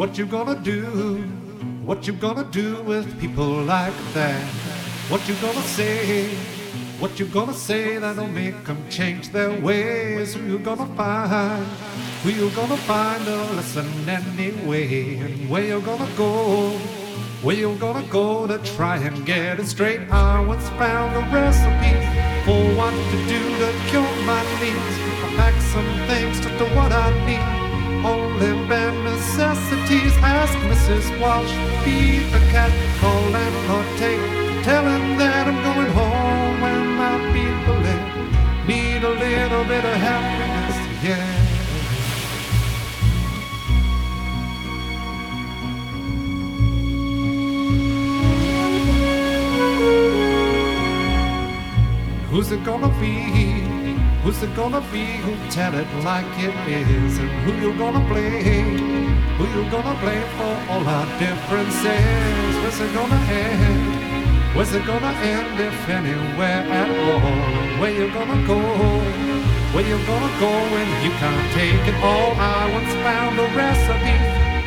What you gonna do? What you gonna do with people like that? What you gonna say? What you gonna say that'll make them change their ways? Who you gonna find? Who you gonna find to listen anyway? And where you gonna go? Where you gonna go to try and get it straight? I once found a recipe for what to do to cure my needs. I packed some things to do what I need. Only bare necessities. Ask Mrs. Walsh, feed the cat, call landlord, take, tell him that I'm going home where my people live. Need a little bit of happiness, yeah. Who's it gonna be? Who's it gonna be who'll tell it like it is? And who you gonna blame? Who you gonna blame for all our differences? Where's it gonna end? Where's it gonna end if anywhere at all? Where you gonna go? Where you gonna go when you can't take it all? I once found a recipe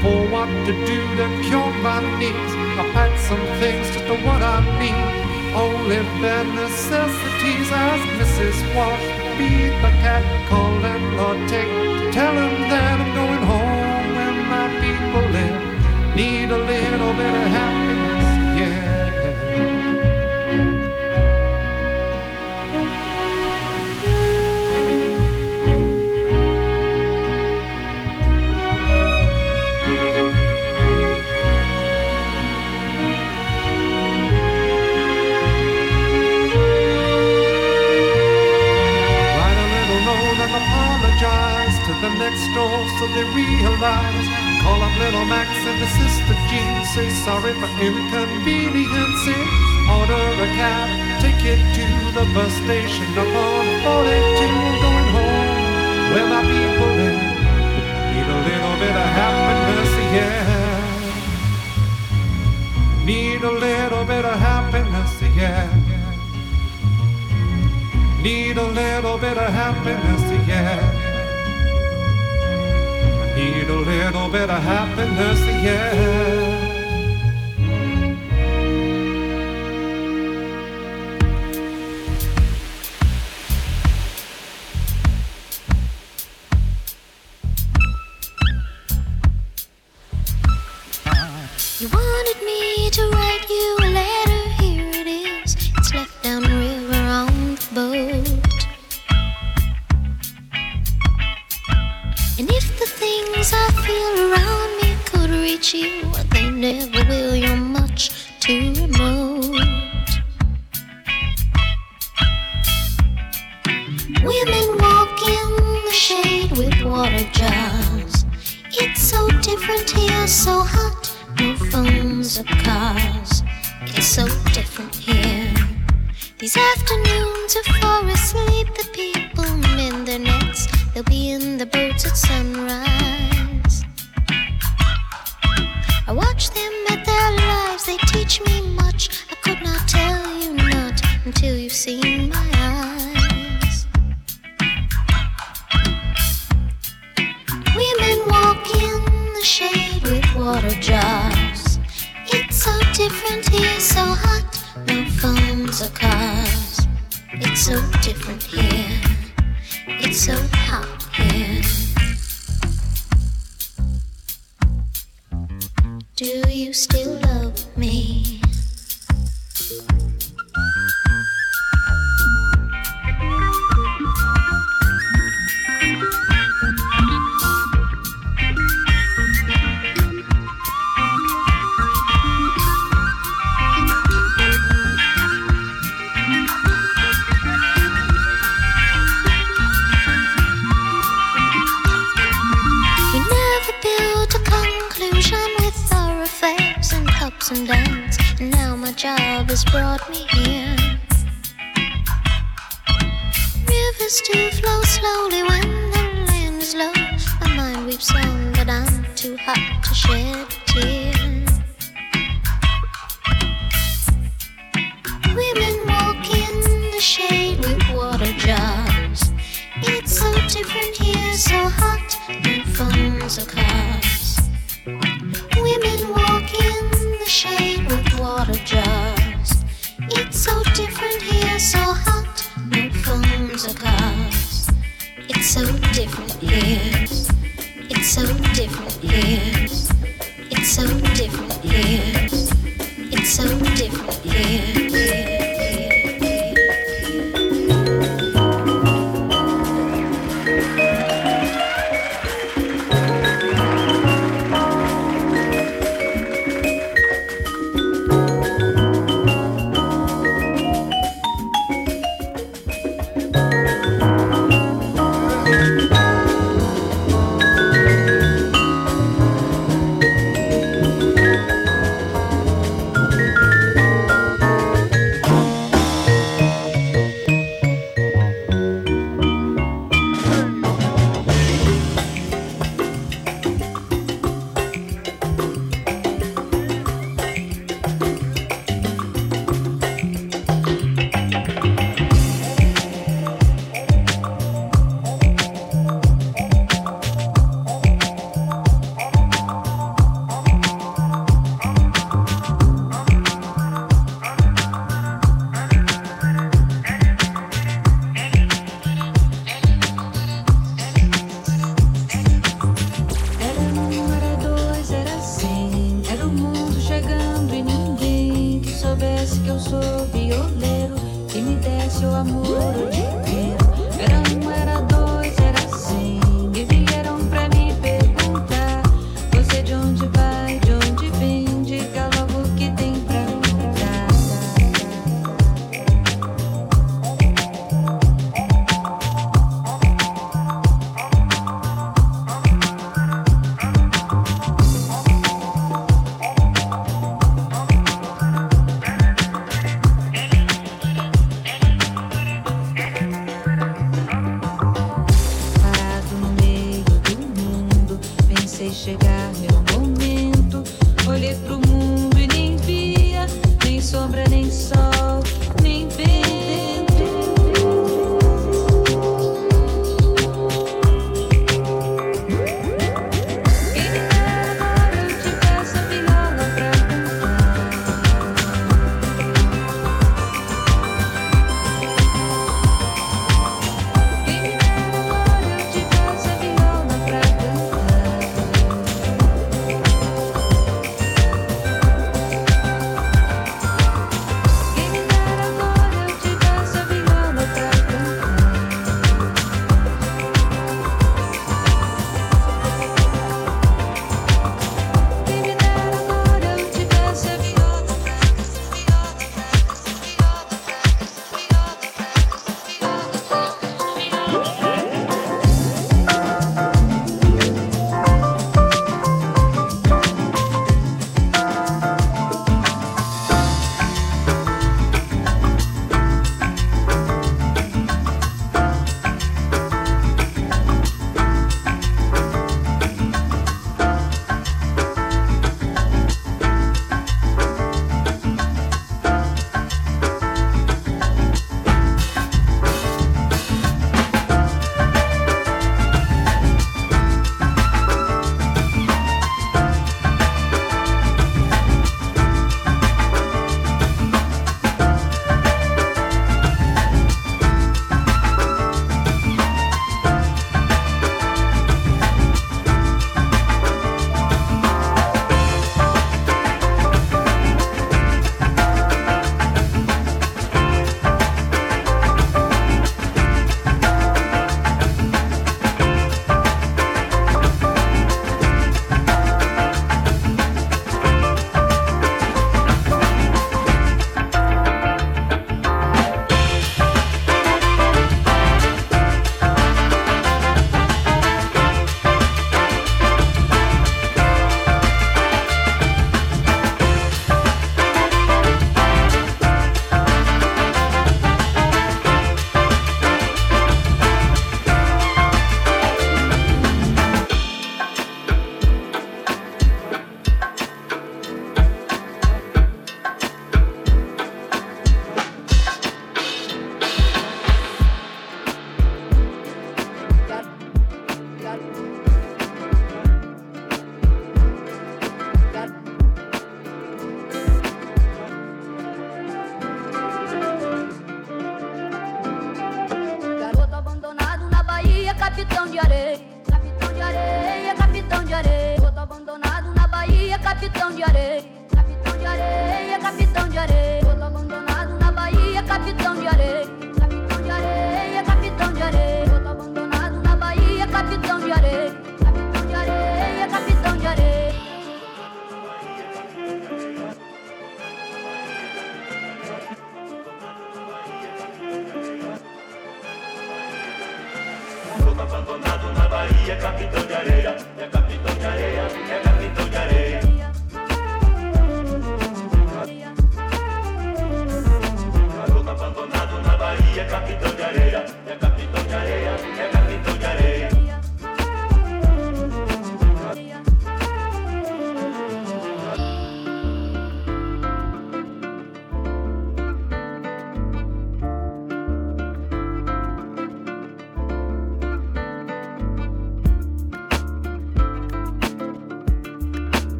for what to do to cure my needs. I packed some things just to what I need. Only bare necessities. Ask Mrs. Walsh, feed the cat, call landlord, take, tell him that I'm going home where my people live. Need a little bit of happiness, they realize. Call up little Max and his sister Jean, say sorry for inconveniencing. Order a cab, take it to the bus station up on 42, going home where my people live. Need a little bit of happiness, yeah. Need a little bit of happiness, yeah. Need a little bit of happiness, yeah. Need a little bit of happiness, yeah.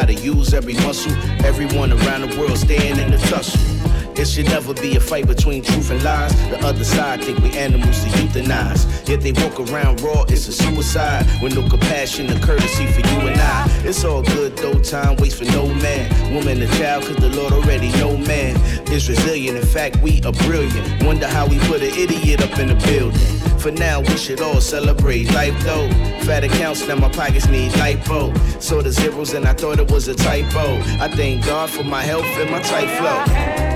Gotta use every muscle. Everyone around the world staying in the tussle. It should never be a fight between truth and lies. The other side think we animals to euthanize. Yet they walk around raw, it's a suicide. With no compassion or courtesy for you and I. It's all good though, time waits for no man. Woman and child, cause the Lord already know man is resilient. In fact, we are brilliant. Wonder how we put an idiot up in the building. For now, we should all celebrate life though. Fat accounts, now my pockets need lipo. So the zeros and I thought it was a typo. I thank God for my health and my tight flow.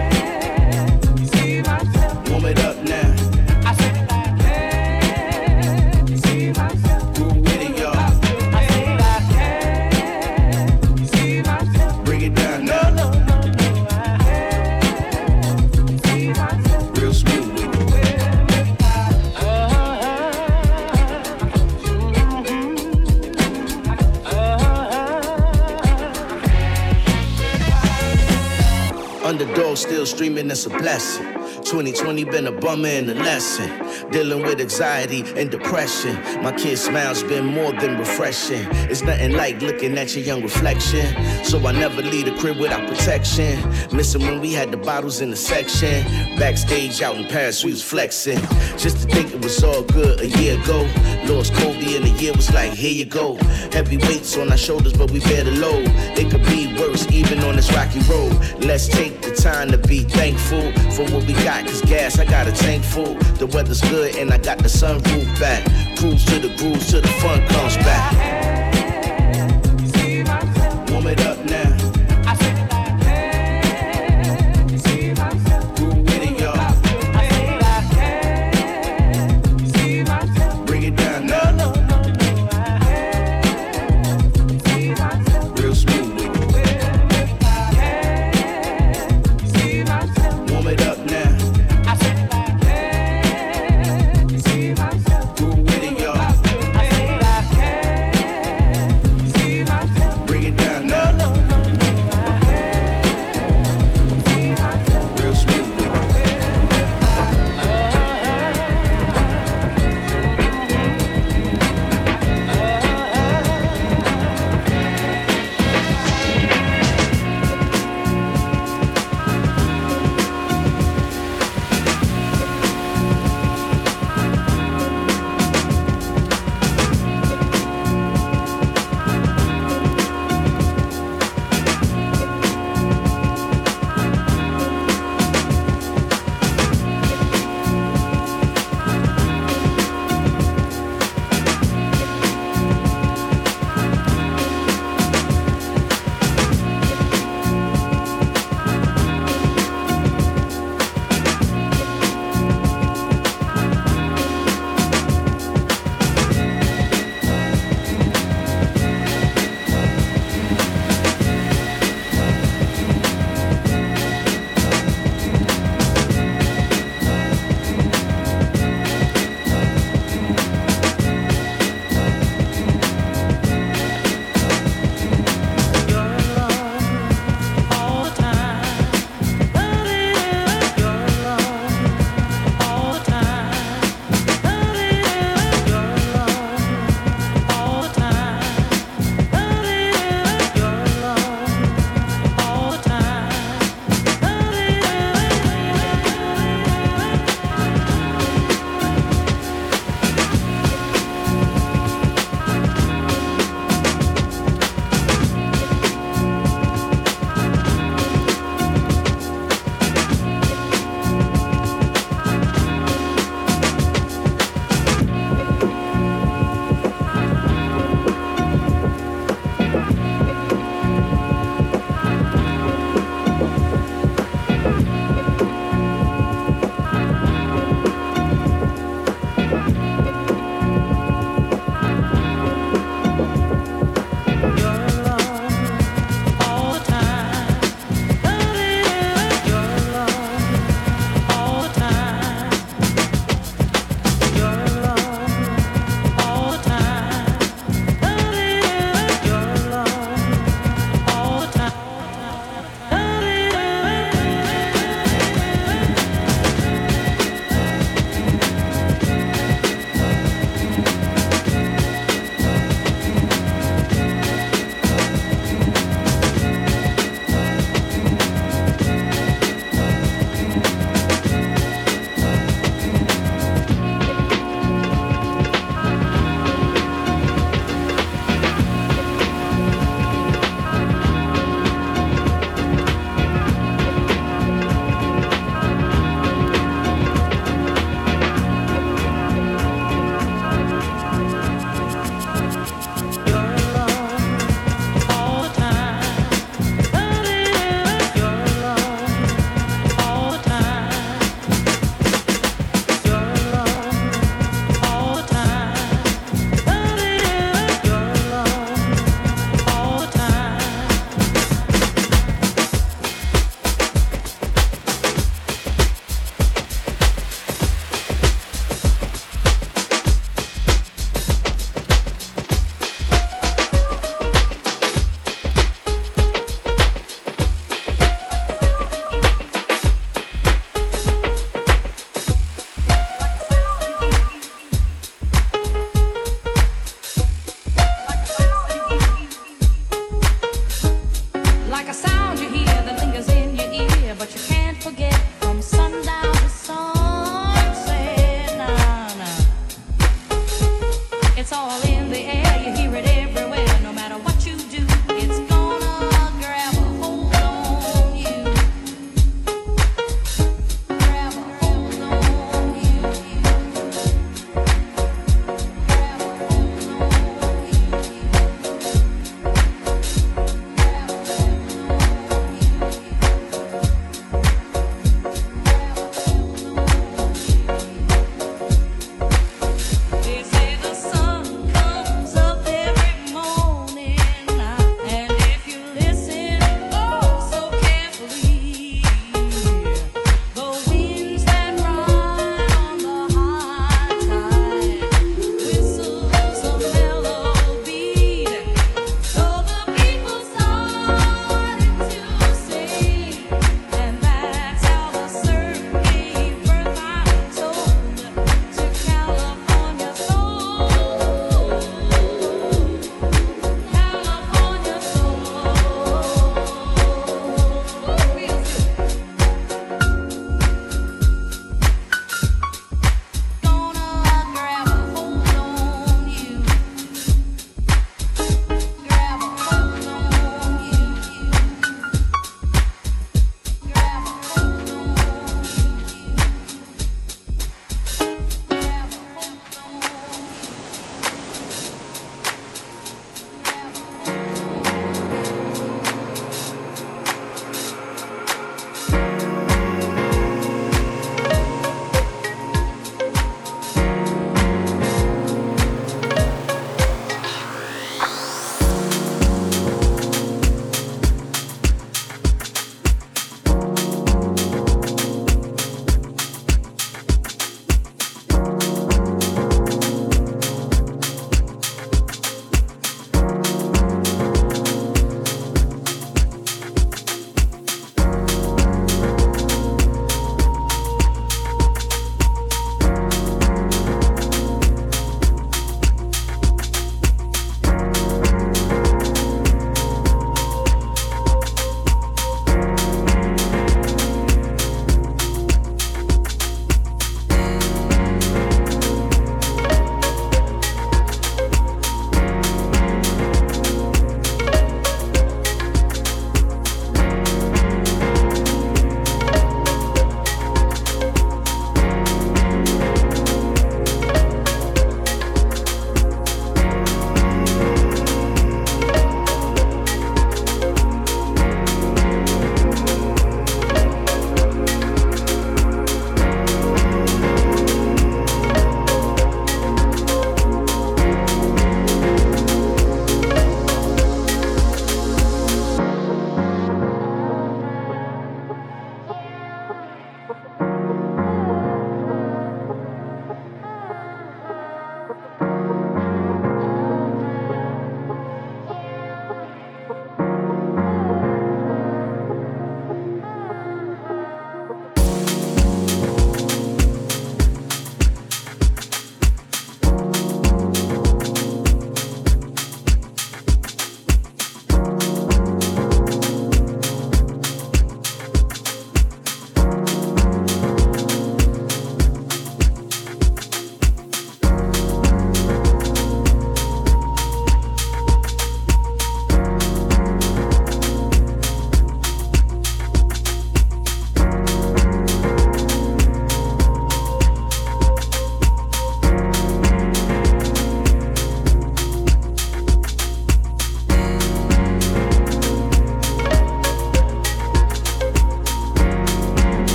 It's a blessing. 2020 been a bummer and a lesson. Dealing with anxiety and depression. My kid's smile's been more than refreshing. It's nothing like looking at your young reflection. So I never leave the crib without protection. Missing when we had the bottles in the section. Backstage out in Paris, we was flexing. Just to think it was all good a year ago. Lost Kobe and the year was like, here you go. Heavy weights on our shoulders, but we bear the load. It could be worse even on this rocky road. Let's take the time to be thankful for what we got. Cause gas, I got a tank full. The weather's good and I got the sunroof back. Cruise to the grooves till the fun comes back.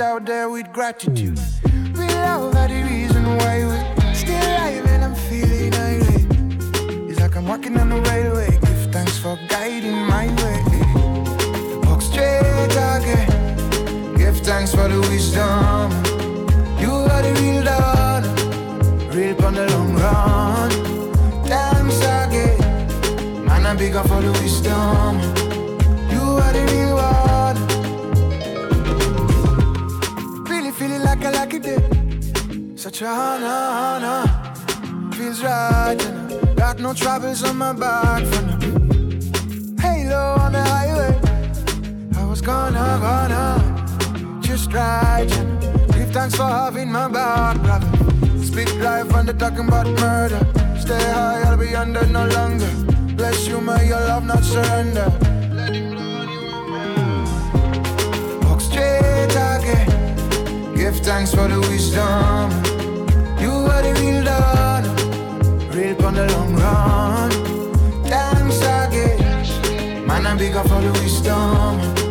out there with gratitude. on the long run. Thanks again. Man, I'm bigger for the wisdom.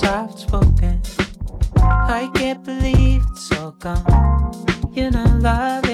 words I've spoken. I can't believe it's all gone. You know, love.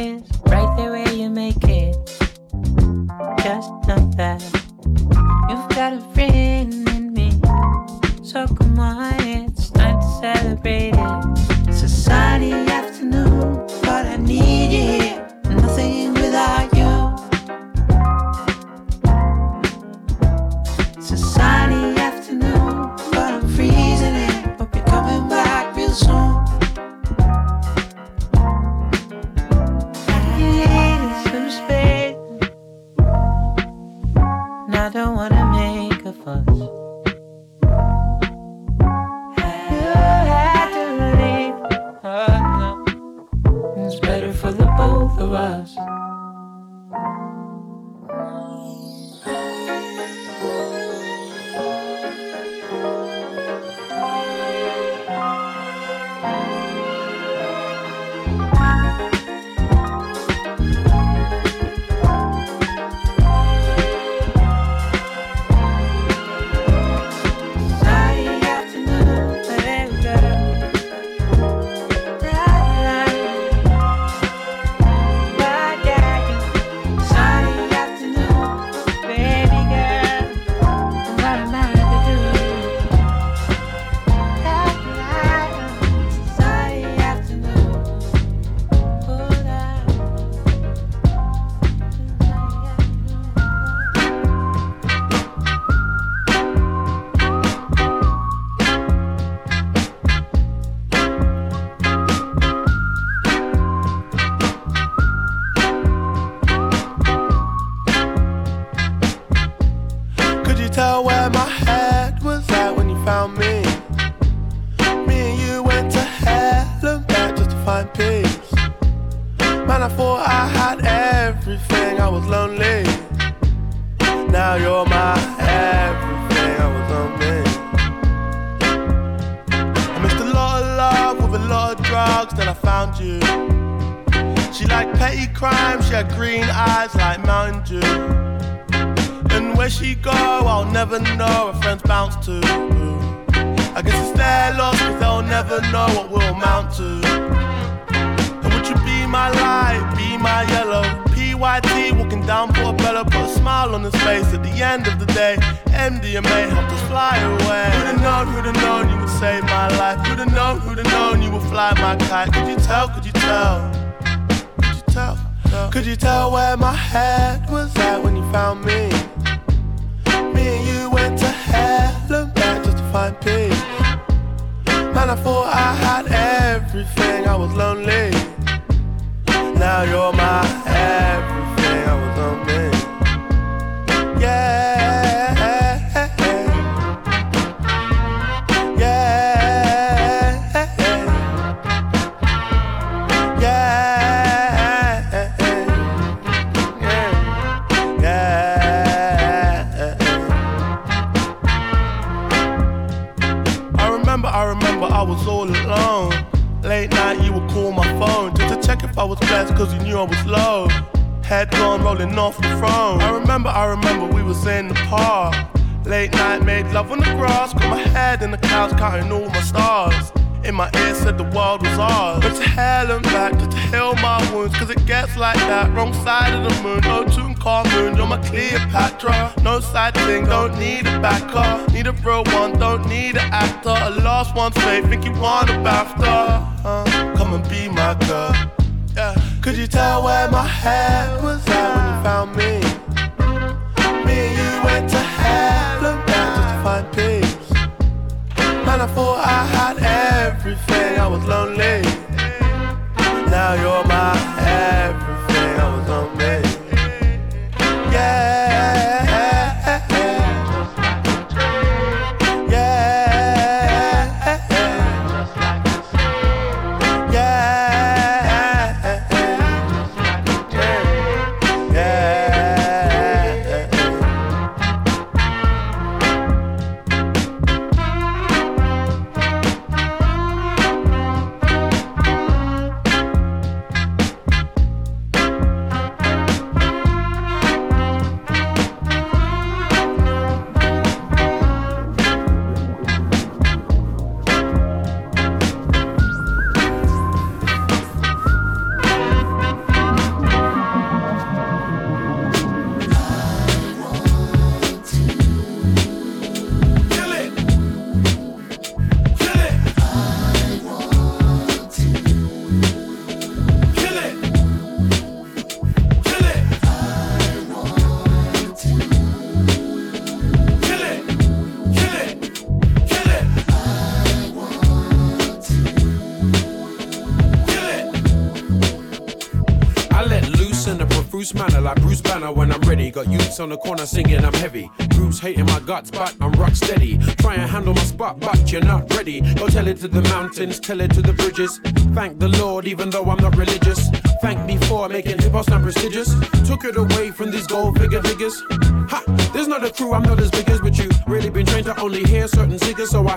On the corner singing I'm heavy. Bruce hating my guts, but I'm rock steady. Try and handle my spot, but you're not ready. Go tell it to the mountains, tell it to the bridges. Thank the Lord, even though I'm not religious. Thank me for making hip hop sound prestigious. Took it away from these gold figure figures. Ha! There's not a crew, I'm not as big as, but you really been trained to only hear certain singers, so I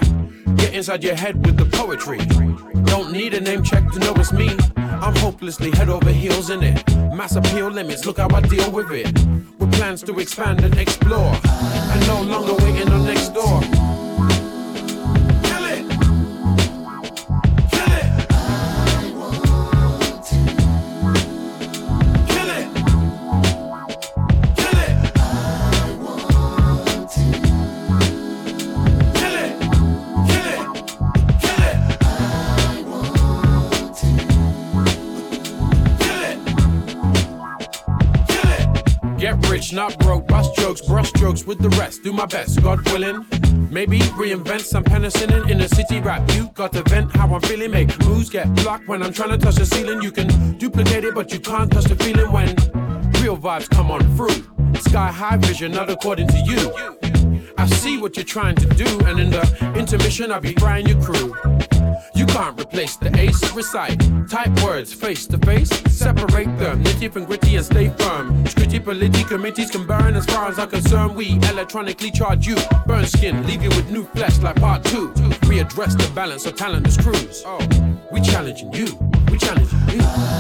get inside your head with the poetry. Don't need a name check to know it's me. I'm hopelessly head over heels in it. Mass appeal limits, look how I deal with it. Plans to expand and explore. And no longer waiting on next door. Jokes, with the rest. Do my best, God willing. Maybe reinvent some penicillin in a city rap. You got to vent how I'm feeling. Make moves get blocked when I'm trying to touch the ceiling. You can duplicate it, but you can't touch the feeling when real vibes come on through. Sky high vision, not according to you. I see what you're trying to do, and in the intermission, I'll be frying your crew. Can't replace the ace. Recite type words face to face. Separate them, nitty and gritty and stay firm. Scritty polity committees can burn as far as I'm concerned. We electronically charge you. Burn skin, leave you with new flesh like part two. Readdress the balance of talent talentless crews. Oh, we challenging you. We challenging you. We challenging you.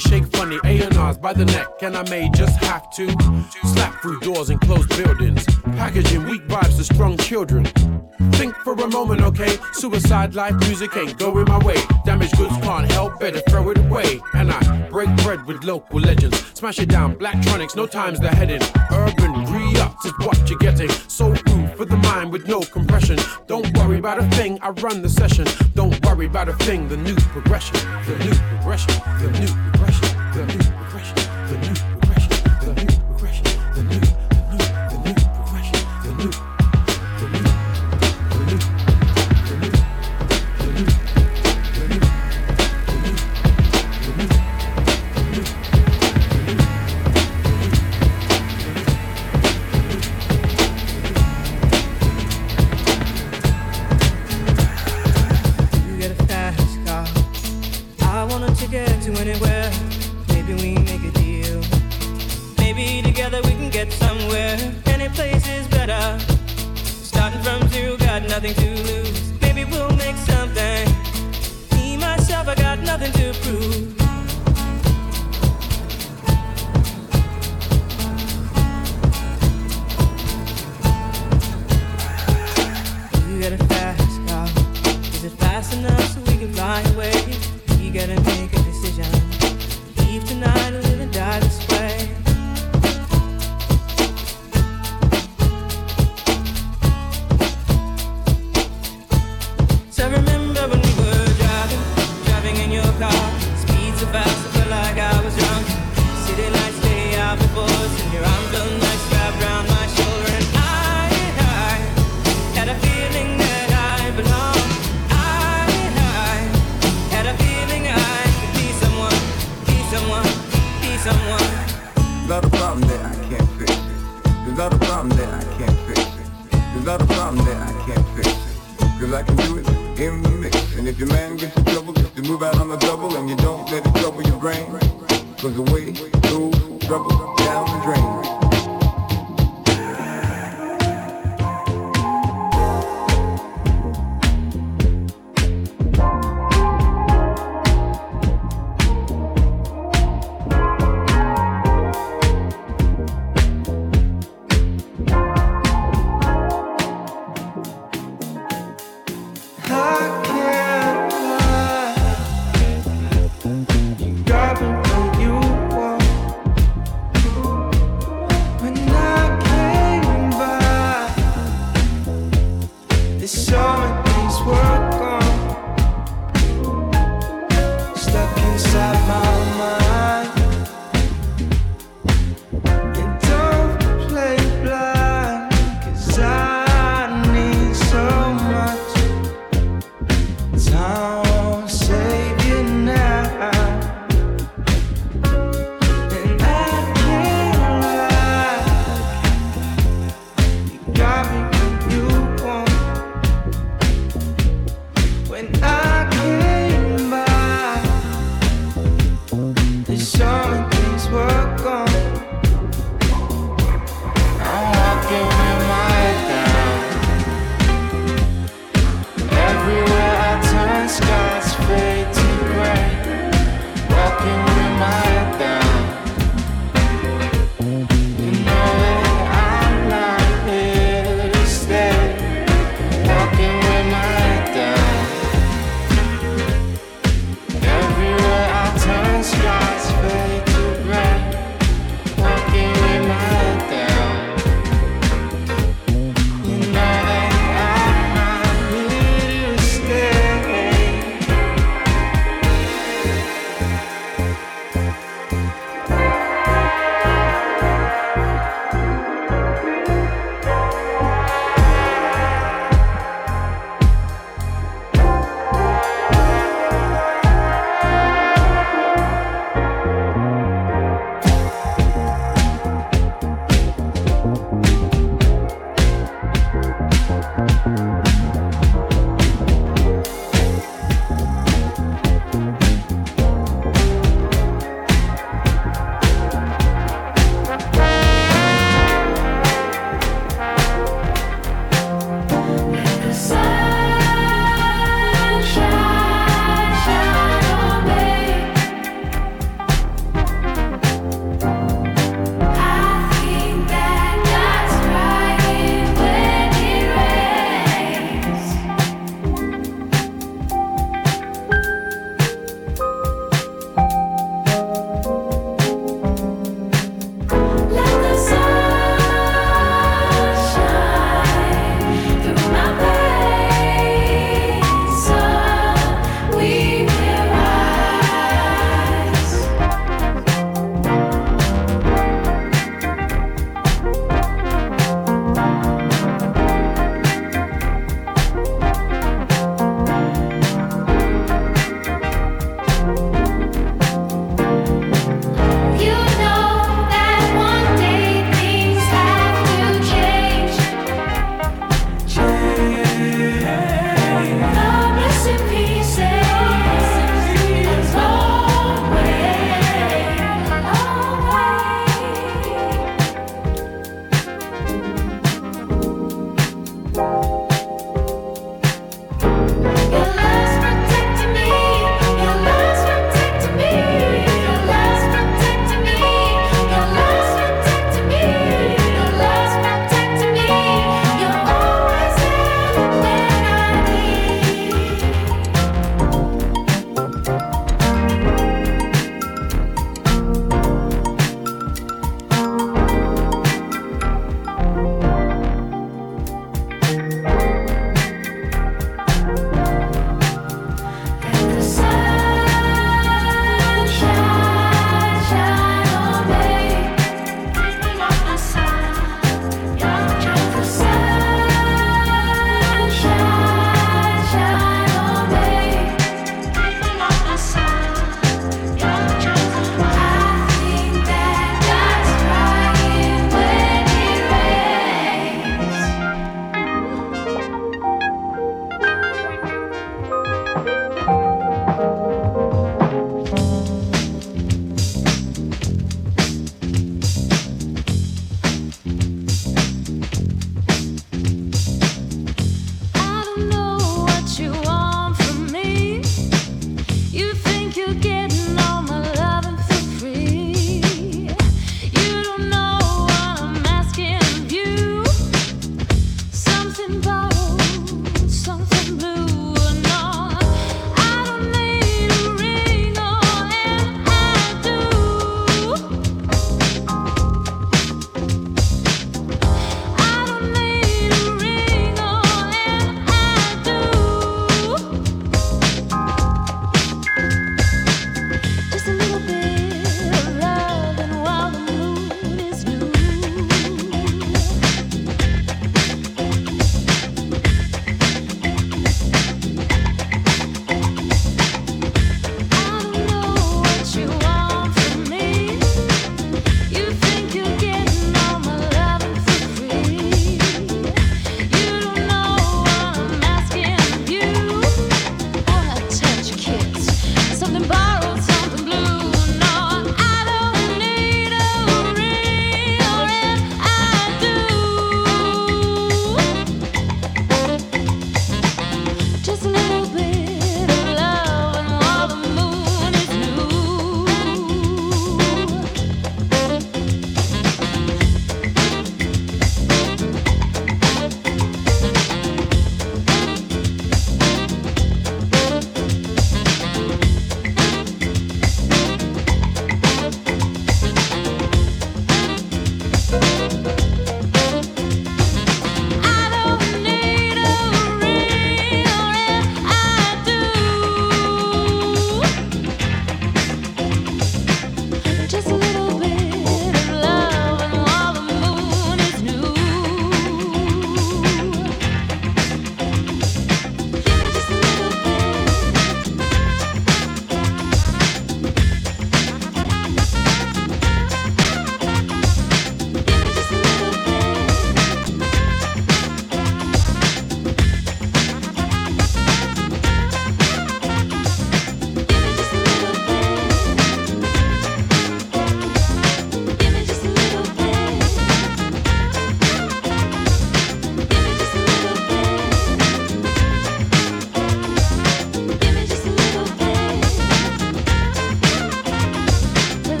Shake funny A&Rs by the neck, and I may just have to slap through doors and close buildings, packaging weak vibes to strong children. Think for a moment, okay? Suicide life music ain't going my way. Damaged goods can't help, better throw it away. And I break bread with local legends, smash it down. Blacktronics, no time's the heading. Urban re-ups is what you're getting. So rude for the mind with no compression. Don't worry about a thing, I run the session. Don't worry about a thing, the new progression, the new progression, the new progression, the new progression, Cause I can do it in the mix. And if your man gets in trouble, just to move out on the double and you don't let it trouble your brain. Cause the way goes trouble down the drain.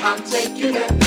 I'll take you there,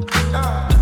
Yeah.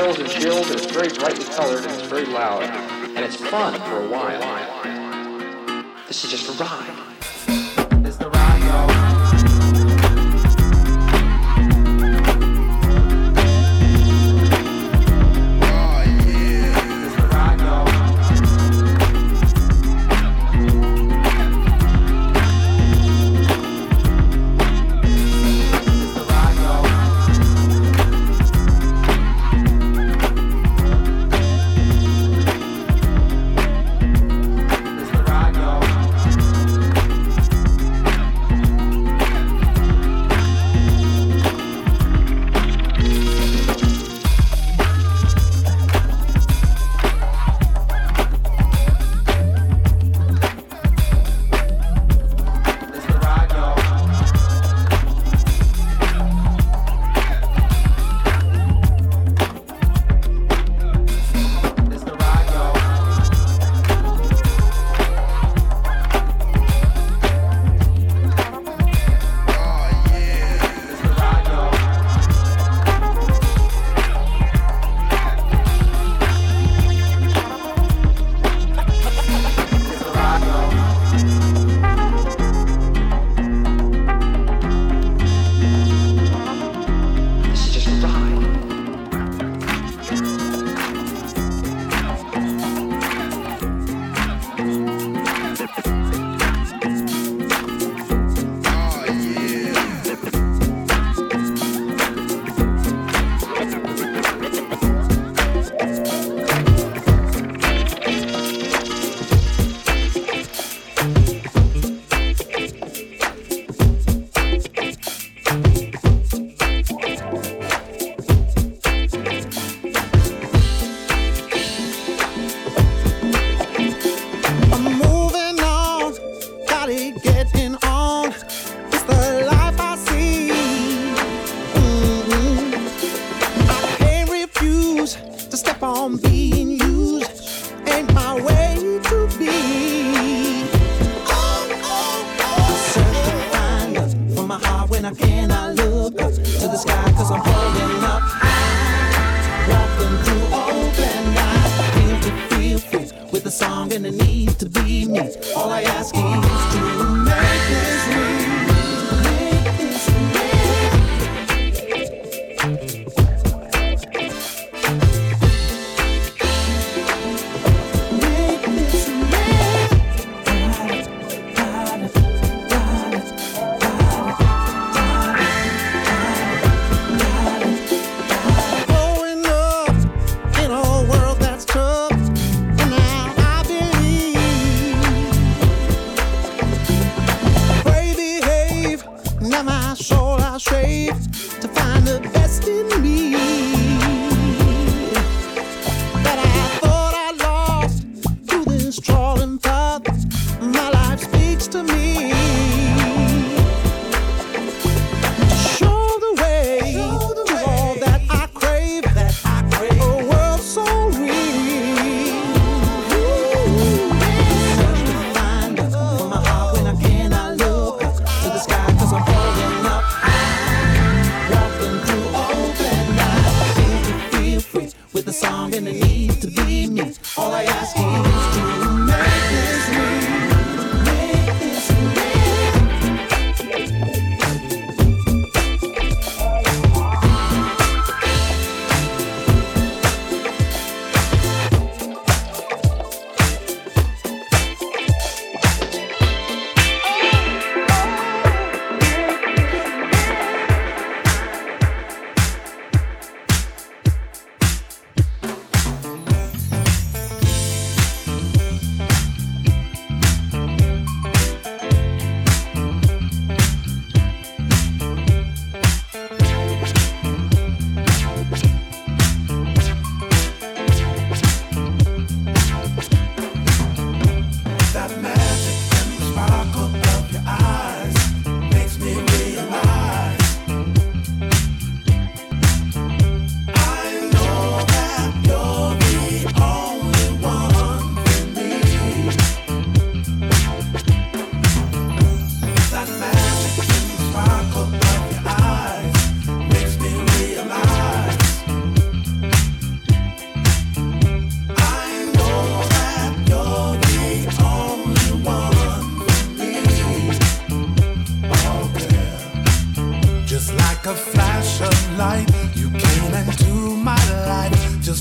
drills and shills, and it's very brightly colored, and it's very loud, and it's fun for a while. This is just a rock.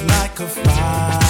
Like a fire.